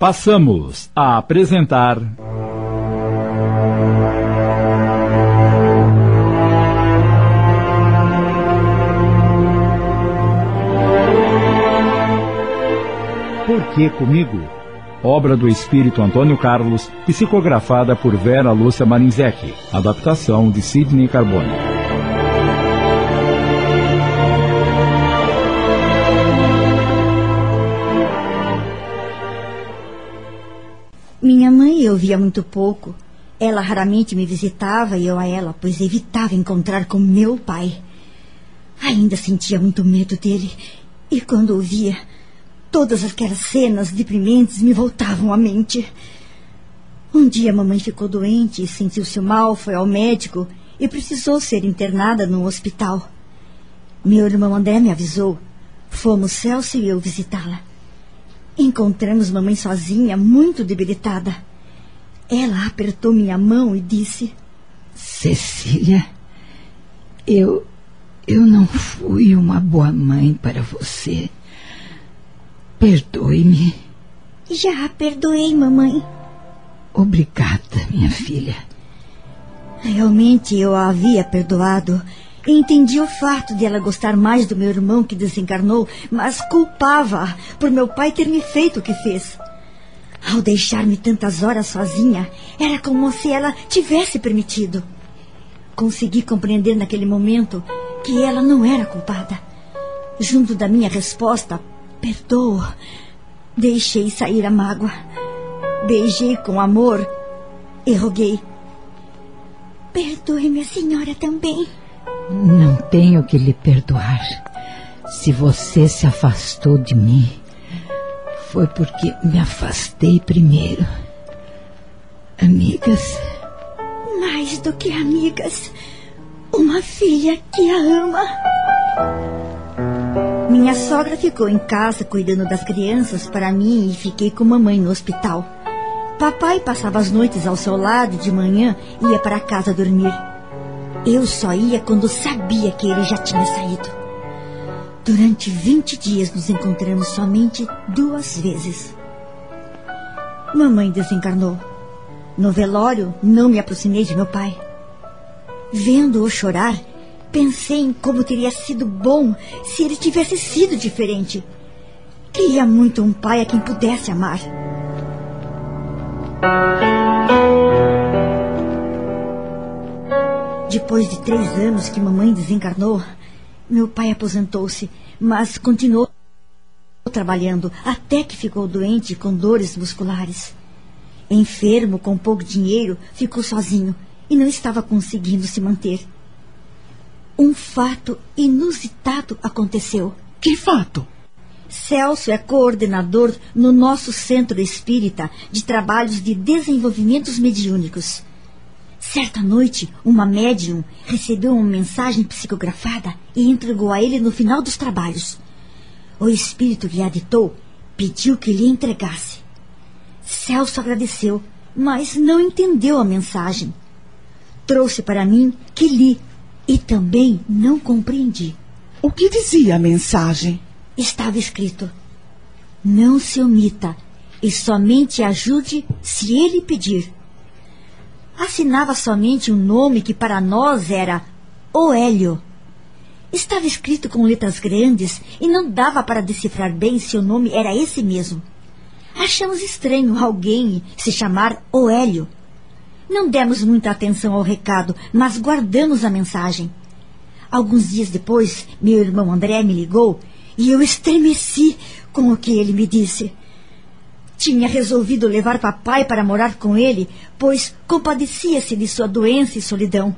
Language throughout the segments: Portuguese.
Passamos a apresentar. Por que comigo? Obra do espírito Antônio Carlos, psicografada por Vera Lúcia Marinzec. Adaptação de Sidney Carbone. Eu via muito pouco. Ela raramente me visitava e eu a ela, pois evitava encontrar com meu pai. Ainda sentia muito medo dele. E quando o via, todas aquelas cenas deprimentes me voltavam à mente. Um dia mamãe ficou doente e sentiu-se mal, foi ao médico e precisou ser internada no hospital. Meu irmão André me avisou. Fomos Celso e eu visitá-la. Encontramos mamãe sozinha, muito debilitada. Ela apertou minha mão e disse: Cecília, eu. Eu não fui uma boa mãe para você. Perdoe-me. Já perdoei, mamãe. Obrigada, minha filha. Realmente eu a havia perdoado. Entendi o fato de ela gostar mais do meu irmão que desencarnou, mas culpava por meu pai ter me feito o que fez. Ao deixar-me tantas horas sozinha, era como se ela tivesse permitido. Consegui compreender naquele momento que ela não era culpada. Junto da minha resposta, perdoo, deixei sair a mágoa. Beijei com amor e roguei. Perdoe-me, senhora, também. Não tenho que lhe perdoar. Se você se afastou de mim, foi porque me afastei primeiro. Amigas. Mais do que amigas. Uma filha que a ama. Minha sogra ficou em casa cuidando das crianças para mim e fiquei com mamãe no hospital. Papai passava as noites ao seu lado e de manhã ia para casa dormir. Eu só ia quando sabia que ele já tinha saído. Durante 20 dias nos encontramos somente duas vezes. Mamãe desencarnou. No velório, não me aproximei de meu pai. Vendo-o chorar, pensei em como teria sido bom se ele tivesse sido diferente. Queria muito um pai a quem pudesse amar. Depois de três anos que mamãe desencarnou, meu pai aposentou-se, mas continuou trabalhando até que ficou doente com dores musculares. Enfermo, com pouco dinheiro, ficou sozinho e não estava conseguindo se manter. Um fato inusitado aconteceu. Que fato? Celso é coordenador no nosso centro espírita de trabalhos de desenvolvimentos mediúnicos. Certa noite, uma médium recebeu uma mensagem psicografada e entregou a ele no final dos trabalhos. O espírito lhe aditou, pediu que lhe entregasse. Celso agradeceu, mas não entendeu a mensagem. Trouxe para mim que li e também não compreendi. O que dizia a mensagem? Estava escrito: Não se omita e somente ajude se ele pedir assinava somente um nome que para nós era Oélio. Estava escrito com letras grandes e não dava para decifrar bem se o nome era esse mesmo. Achamos estranho alguém se chamar Oélio. Não demos muita atenção ao recado, mas guardamos a mensagem. Alguns dias depois, meu irmão André me ligou e eu estremeci com o que ele me disse. Tinha resolvido levar papai para morar com ele, pois compadecia-se de sua doença e solidão.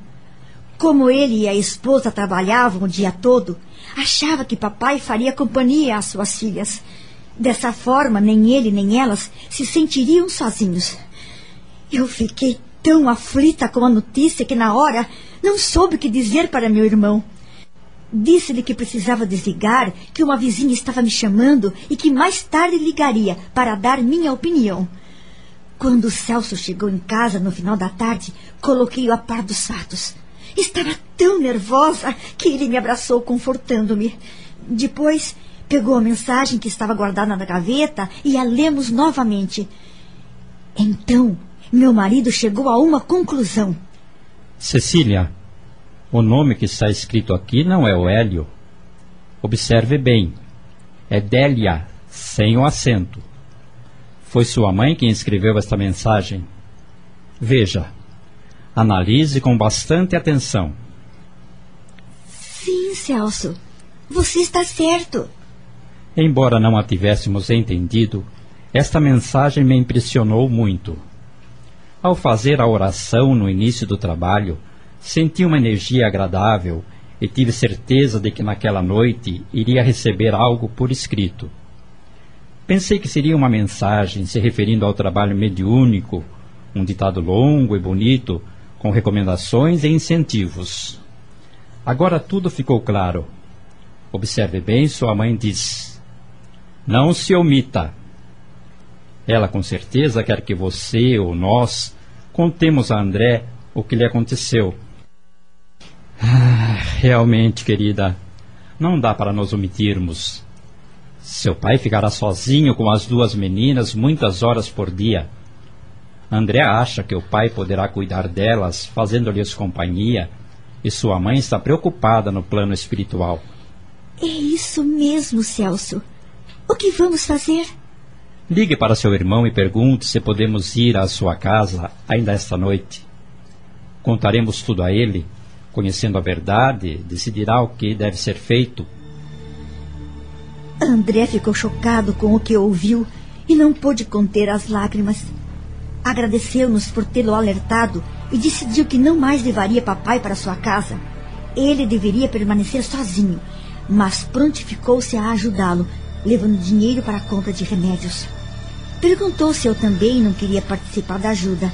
Como ele e a esposa trabalhavam o dia todo, achava que papai faria companhia às suas filhas. Dessa forma, nem ele nem elas se sentiriam sozinhos. Eu fiquei tão aflita com a notícia que, na hora, não soube o que dizer para meu irmão. Disse-lhe que precisava desligar, que uma vizinha estava me chamando e que mais tarde ligaria para dar minha opinião. Quando o Celso chegou em casa no final da tarde, coloquei-o a par dos fatos. Estava tão nervosa que ele me abraçou confortando-me. Depois, pegou a mensagem que estava guardada na gaveta e a lemos novamente. Então, meu marido chegou a uma conclusão. Cecília, o nome que está escrito aqui não é o Hélio. Observe bem. É Délia, sem o acento. Foi sua mãe quem escreveu esta mensagem. Veja. Analise com bastante atenção. Sim, Celso. Você está certo. Embora não a tivéssemos entendido, esta mensagem me impressionou muito. Ao fazer a oração no início do trabalho, senti uma energia agradável e tive certeza de que naquela noite iria receber algo por escrito. Pensei que seria uma mensagem se referindo ao trabalho mediúnico, um ditado longo e bonito, com recomendações e incentivos. Agora tudo ficou claro. Observe bem, sua mãe diz: Não se omita. Ela com certeza quer que você ou nós contemos a André o que lhe aconteceu. Realmente, querida, não dá para nos omitirmos. Seu pai ficará sozinho com as duas meninas muitas horas por dia. André acha que o pai poderá cuidar delas, fazendo-lhes companhia, e sua mãe está preocupada no plano espiritual. É isso mesmo, Celso. O que vamos fazer? Ligue para seu irmão e pergunte se podemos ir à sua casa ainda esta noite. Contaremos tudo a ele. Conhecendo a verdade, decidirá o que deve ser feito. André ficou chocado com o que ouviu e não pôde conter as lágrimas. Agradeceu-nos por tê-lo alertado e decidiu que não mais levaria papai para sua casa. Ele deveria permanecer sozinho, mas prontificou-se a ajudá-lo, levando dinheiro para a compra de remédios. Perguntou se eu também não queria participar da ajuda.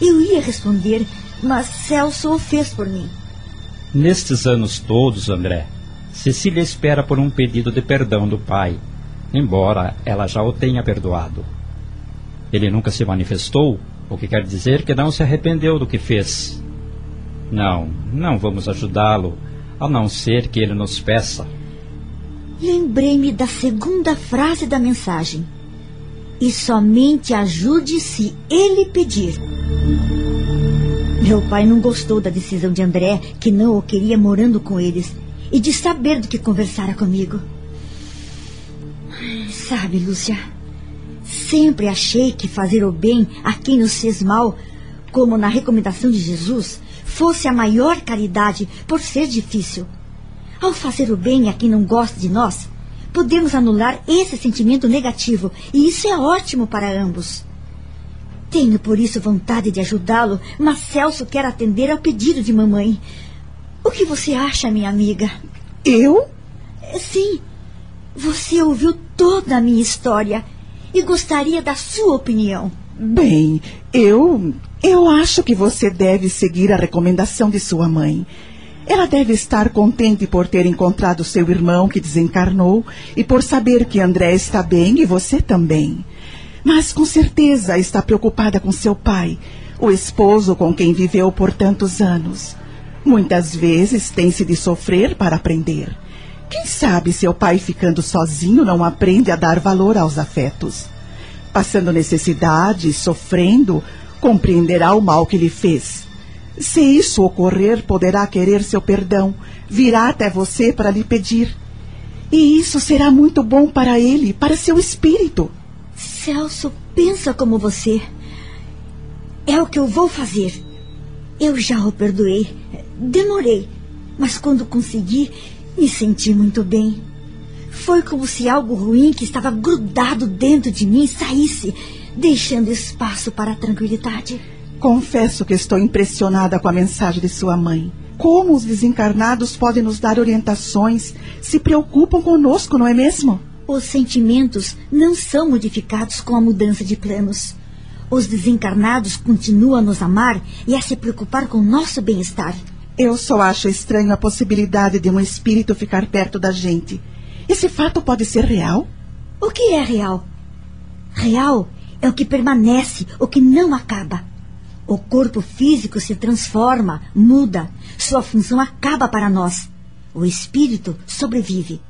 Eu ia responder, mas Celso o fez por mim. Nestes anos todos, André, Cecília espera por um pedido de perdão do pai, embora ela já o tenha perdoado. Ele nunca se manifestou, o que quer dizer que não se arrependeu do que fez. Não, não vamos ajudá-lo, a não ser que ele nos peça. Lembrei-me da segunda frase da mensagem. E somente ajude se ele pedir. Meu pai não gostou da decisão de André, que não o queria morando com eles, e de saber do que conversara comigo. Sabe, Lúcia, sempre achei que fazer o bem a quem nos fez mal, como na recomendação de Jesus, fosse a maior caridade por ser difícil. Ao fazer o bem a quem não gosta de nós, podemos anular esse sentimento negativo, e isso é ótimo para ambos. Tenho por isso vontade de ajudá-lo, mas Celso quer atender ao pedido de mamãe. O que você acha, minha amiga? Eu? Sim. Você ouviu toda a minha história e gostaria da sua opinião. Bem, eu. Eu acho que você deve seguir a recomendação de sua mãe. Ela deve estar contente por ter encontrado seu irmão que desencarnou e por saber que André está bem e você também. Mas com certeza está preocupada com seu pai, o esposo com quem viveu por tantos anos. Muitas vezes tem-se de sofrer para aprender. Quem sabe seu pai ficando sozinho não aprende a dar valor aos afetos. Passando necessidade, sofrendo, compreenderá o mal que lhe fez. Se isso ocorrer, poderá querer seu perdão, virá até você para lhe pedir. E isso será muito bom para ele, para seu espírito. Celso pensa como você. É o que eu vou fazer. Eu já o perdoei. Demorei, mas quando consegui, me senti muito bem. Foi como se algo ruim que estava grudado dentro de mim saísse, deixando espaço para a tranquilidade. Confesso que estou impressionada com a mensagem de sua mãe. Como os desencarnados podem nos dar orientações, se preocupam conosco, não é mesmo? Os sentimentos não são modificados com a mudança de planos. Os desencarnados continuam a nos amar e a se preocupar com o nosso bem-estar. Eu só acho estranho a possibilidade de um espírito ficar perto da gente. Esse fato pode ser real? O que é real? Real é o que permanece, o que não acaba. O corpo físico se transforma, muda, sua função acaba para nós. O espírito sobrevive.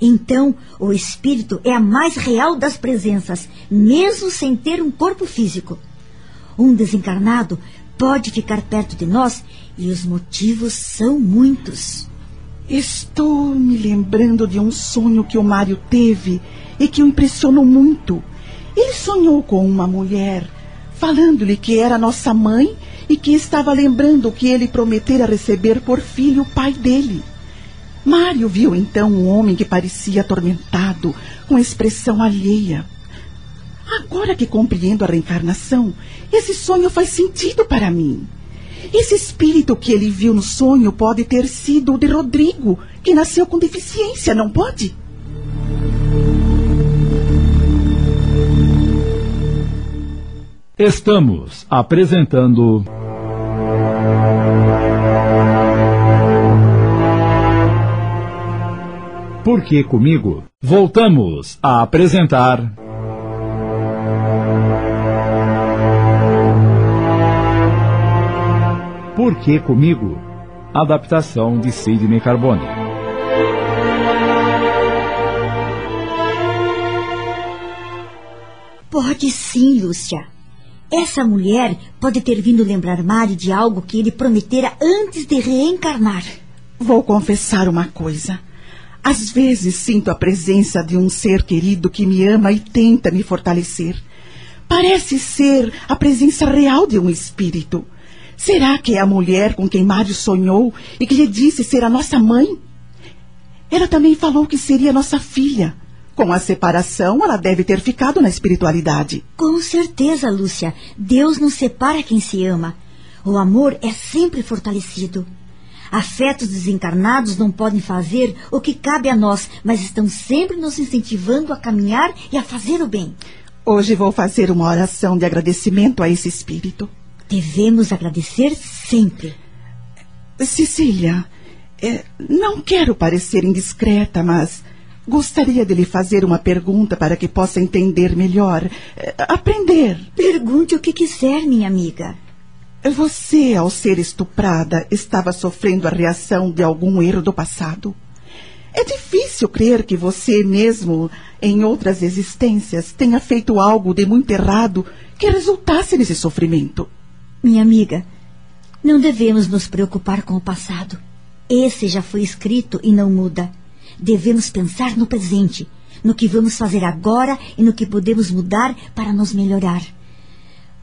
Então, o espírito é a mais real das presenças, mesmo sem ter um corpo físico. Um desencarnado pode ficar perto de nós e os motivos são muitos. Estou me lembrando de um sonho que o Mário teve e que o impressionou muito. Ele sonhou com uma mulher, falando-lhe que era nossa mãe e que estava lembrando que ele prometera receber por filho o pai dele. Mário viu então um homem que parecia atormentado, com expressão alheia. Agora que compreendo a reencarnação, esse sonho faz sentido para mim. Esse espírito que ele viu no sonho pode ter sido o de Rodrigo, que nasceu com deficiência, não pode? Estamos apresentando. Por que comigo? Voltamos a apresentar. Por que comigo? Adaptação de Sidney Carbone. Pode sim, Lúcia. Essa mulher pode ter vindo lembrar Mário de algo que ele prometera antes de reencarnar. Vou confessar uma coisa. Às vezes sinto a presença de um ser querido que me ama e tenta me fortalecer. Parece ser a presença real de um espírito. Será que é a mulher com quem Mário sonhou e que lhe disse ser a nossa mãe? Ela também falou que seria nossa filha. Com a separação, ela deve ter ficado na espiritualidade. Com certeza, Lúcia. Deus não separa quem se ama. O amor é sempre fortalecido. Afetos desencarnados não podem fazer o que cabe a nós, mas estão sempre nos incentivando a caminhar e a fazer o bem. Hoje vou fazer uma oração de agradecimento a esse espírito. Devemos agradecer sempre. Cecília, é, não quero parecer indiscreta, mas gostaria de lhe fazer uma pergunta para que possa entender melhor. É, aprender. Pergunte o que quiser, minha amiga. Você, ao ser estuprada, estava sofrendo a reação de algum erro do passado? É difícil crer que você mesmo, em outras existências, tenha feito algo de muito errado que resultasse nesse sofrimento. Minha amiga, não devemos nos preocupar com o passado. Esse já foi escrito e não muda. Devemos pensar no presente, no que vamos fazer agora e no que podemos mudar para nos melhorar.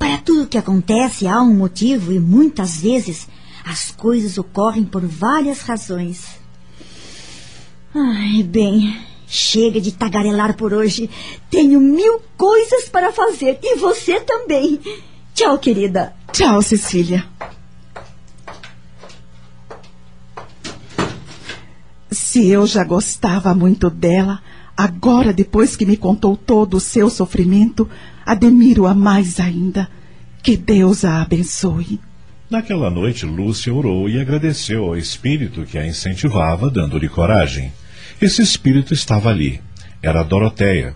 Para tudo que acontece há um motivo e muitas vezes as coisas ocorrem por várias razões. Ai, bem, chega de tagarelar por hoje. Tenho mil coisas para fazer e você também. Tchau, querida. Tchau, Cecília. Se eu já gostava muito dela, agora, depois que me contou todo o seu sofrimento, admiro-a mais ainda. Que Deus a abençoe. Naquela noite, Lúcia orou e agradeceu ao espírito que a incentivava, dando-lhe coragem. Esse espírito estava ali. Era Doroteia.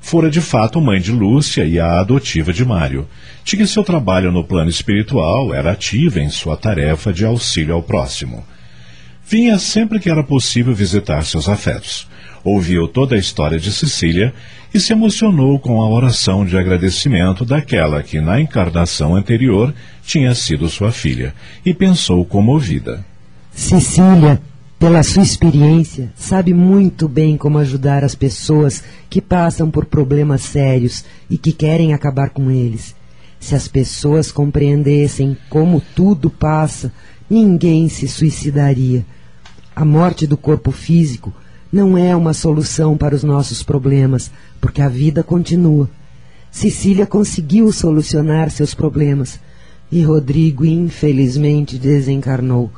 Fora de fato mãe de Lúcia e a adotiva de Mário. Tinha seu trabalho no plano espiritual, era ativa em sua tarefa de auxílio ao próximo. Vinha sempre que era possível visitar seus afetos. Ouviu toda a história de Cecília e se emocionou com a oração de agradecimento daquela que, na encarnação anterior, tinha sido sua filha, e pensou comovida. Cecília, pela sua experiência, sabe muito bem como ajudar as pessoas que passam por problemas sérios e que querem acabar com eles. Se as pessoas compreendessem como tudo passa, ninguém se suicidaria. A morte do corpo físico não é uma solução para os nossos problemas, porque a vida continua. Cecília conseguiu solucionar seus problemas e Rodrigo, infelizmente, desencarnou.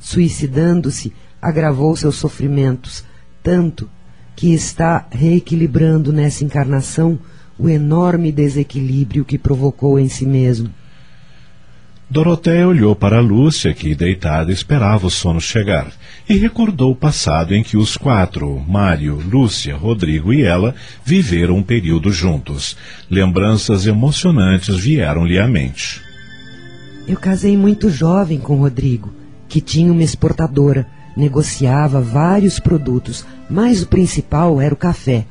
Suicidando-se, agravou seus sofrimentos, tanto que está reequilibrando nessa encarnação o enorme desequilíbrio que provocou em si mesmo. Dorotéia olhou para Lúcia, que deitada esperava o sono chegar, e recordou o passado em que os quatro, Mário, Lúcia, Rodrigo e ela, viveram um período juntos. Lembranças emocionantes vieram-lhe à mente. Eu casei muito jovem com Rodrigo, que tinha uma exportadora, negociava vários produtos, mas o principal era o café.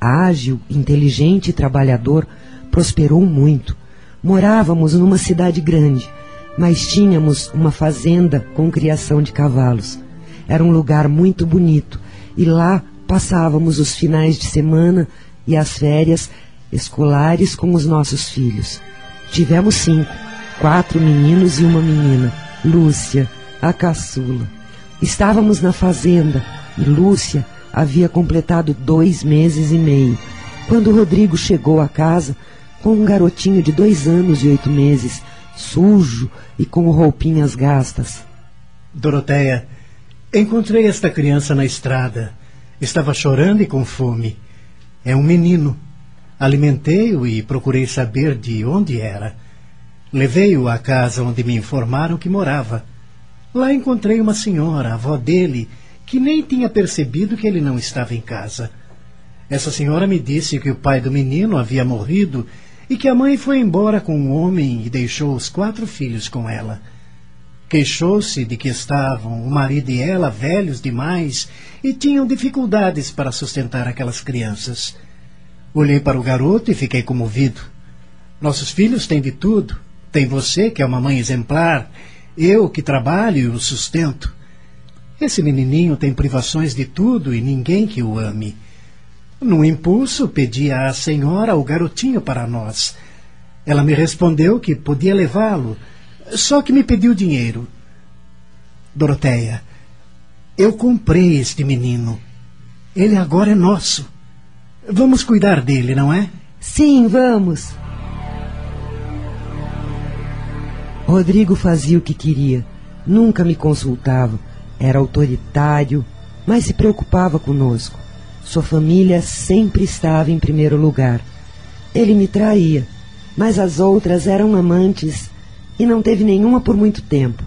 Ágil, inteligente e trabalhador, prosperou muito. Morávamos numa cidade grande, mas tínhamos uma fazenda com criação de cavalos. Era um lugar muito bonito e lá passávamos os finais de semana e as férias escolares com os nossos filhos. Tivemos cinco, quatro meninos e uma menina, Lúcia, a caçula. Estávamos na fazenda e Lúcia havia completado dois meses e meio quando Rodrigo chegou à casa com um garotinho de dois anos e oito meses, sujo e com roupinhas gastas. Doroteia, encontrei esta criança na estrada. Estava chorando e com fome. É um menino. Alimentei-o e procurei saber de onde era. Levei-o à casa onde me informaram que morava. Lá encontrei uma senhora, avó dele, que nem tinha percebido que ele não estava em casa. Essa senhora me disse que o pai do menino havia morrido e que a mãe foi embora com um homem e deixou os quatro filhos com ela. Queixou-se de que estavam o marido e ela velhos demais e tinham dificuldades para sustentar aquelas crianças. Olhei para o garoto e fiquei comovido. Nossos filhos têm de tudo. Tem você, que é uma mãe exemplar, eu que trabalho e o sustento. Esse menininho tem privações de tudo e ninguém que o ame. Num impulso, pedi à senhora o garotinho para nós. Ela me respondeu que podia levá-lo, só que me pediu dinheiro. Doroteia, eu comprei este menino. Ele agora é nosso. Vamos cuidar dele, não é? Sim, vamos. Rodrigo fazia o que queria. Nunca me consultava. Era autoritário, mas se preocupava conosco. Sua família sempre estava em primeiro lugar. Ele me traía, mas as outras eram amantes e não teve nenhuma por muito tempo.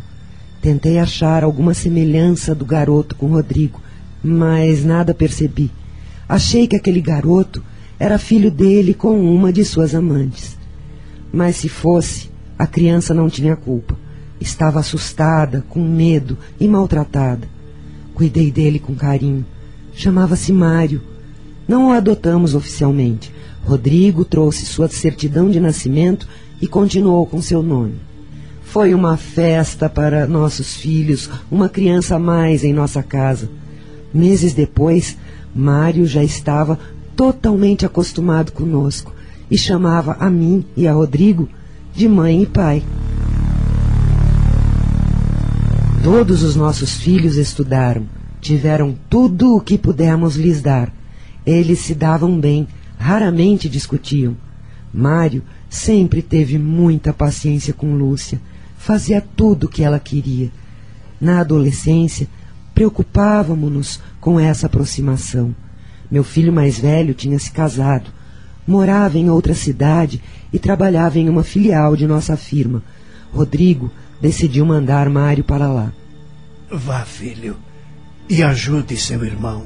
Tentei achar alguma semelhança do garoto com Rodrigo, mas nada percebi. Achei que aquele garoto era filho dele com uma de suas amantes. Mas se fosse, a criança não tinha culpa. Estava assustada, com medo e maltratada. Cuidei dele com carinho. Chamava-se Mário. Não o adotamos oficialmente. Rodrigo trouxe sua certidão de nascimento e continuou com seu nome. Foi uma festa para nossos filhos, uma criança a mais em nossa casa. Meses depois, Mário já estava totalmente acostumado conosco e chamava a mim e a Rodrigo de mãe e pai. Todos os nossos filhos estudaram, tiveram tudo o que pudemos lhes dar. Eles se davam bem, raramente discutiam. Mário sempre teve muita paciência com Lúcia, fazia tudo o que ela queria. Na adolescência, preocupávamos-nos com essa aproximação. Meu filho mais velho tinha se casado, morava em outra cidade e trabalhava em uma filial de nossa firma. Rodrigo decidiu mandar Mário para lá. Vá, filho, e ajude seu irmão.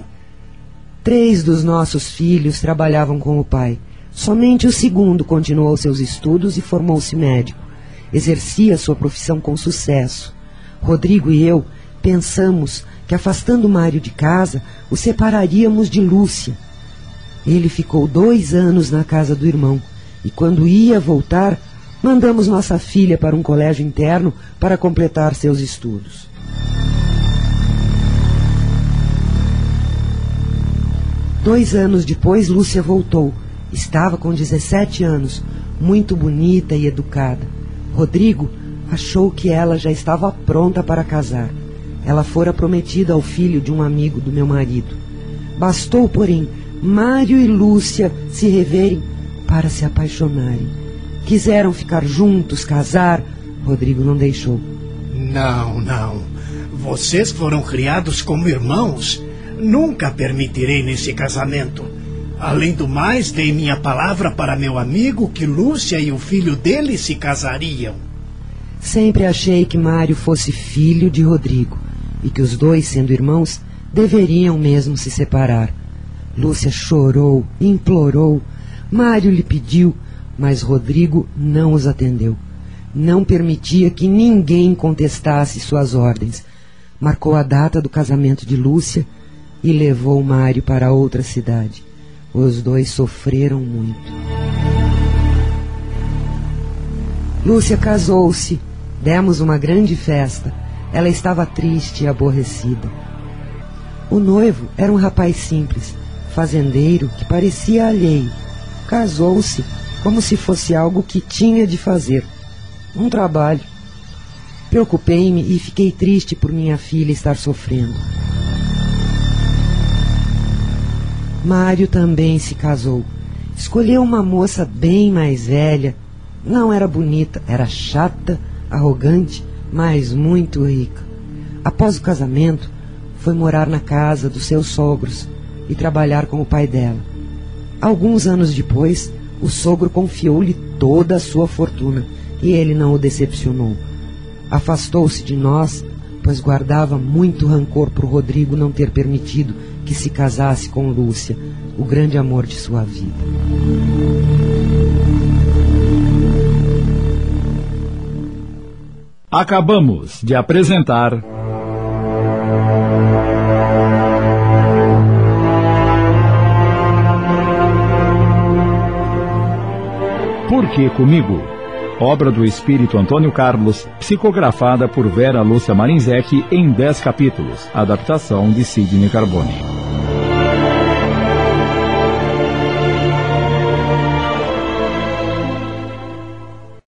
Três dos nossos filhos trabalhavam com o pai. Somente o segundo continuou seus estudos e formou-se médico. Exercia sua profissão com sucesso. Rodrigo e eu pensamos que afastando Mário de casa, o separaríamos de Lúcia. Ele ficou dois anos na casa do irmão e, quando ia voltar, mandamos nossa filha para um colégio interno para completar seus estudos. Dois anos depois, Lúcia voltou. Estava com 17 anos, muito bonita e educada. Rodrigo achou que ela já estava pronta para casar. Ela fora prometida ao filho de um amigo do meu marido. Bastou, porém, Mário e Lúcia se reverem para se apaixonarem. Quiseram ficar juntos, casar. Rodrigo não deixou. Não, não. Vocês foram criados como irmãos. Nunca permitirei nesse casamento. Além do mais, dei minha palavra para meu amigo que Lúcia e o filho dele se casariam. Sempre achei que Mário fosse filho de Rodrigo e que os dois, sendo irmãos, deveriam mesmo se separar. Lúcia chorou, implorou. Mário lhe pediu, mas Rodrigo não os atendeu. Não permitia que ninguém contestasse suas ordens. marcou a data do casamento de Lúcia e levou Mário para outra cidade. Os dois sofreram muito. Lúcia casou-se. Demos uma grande festa. Ela estava triste e aborrecida. O noivo era um rapaz simples, fazendeiro que parecia alheio. Casou-se como se fosse algo que tinha de fazer. Um trabalho. Preocupei-me e fiquei triste por minha filha estar sofrendo. Mário também se casou. Escolheu uma moça bem mais velha. Não era bonita, era chata, arrogante, mas muito rica. Após o casamento, foi morar na casa dos seus sogros e trabalhar com o pai dela. Alguns anos depois, o sogro confiou-lhe toda a sua fortuna e ele não o decepcionou. Afastou-se de nós, pois guardava muito rancor por Rodrigo não ter permitido que se casasse com Lúcia, o grande amor de sua vida. Acabamos de apresentar. Por que comigo? Obra do espírito Antônio Carlos, psicografada por Vera Lúcia Marinzec em 10 capítulos. Adaptação de Sidney Carbone.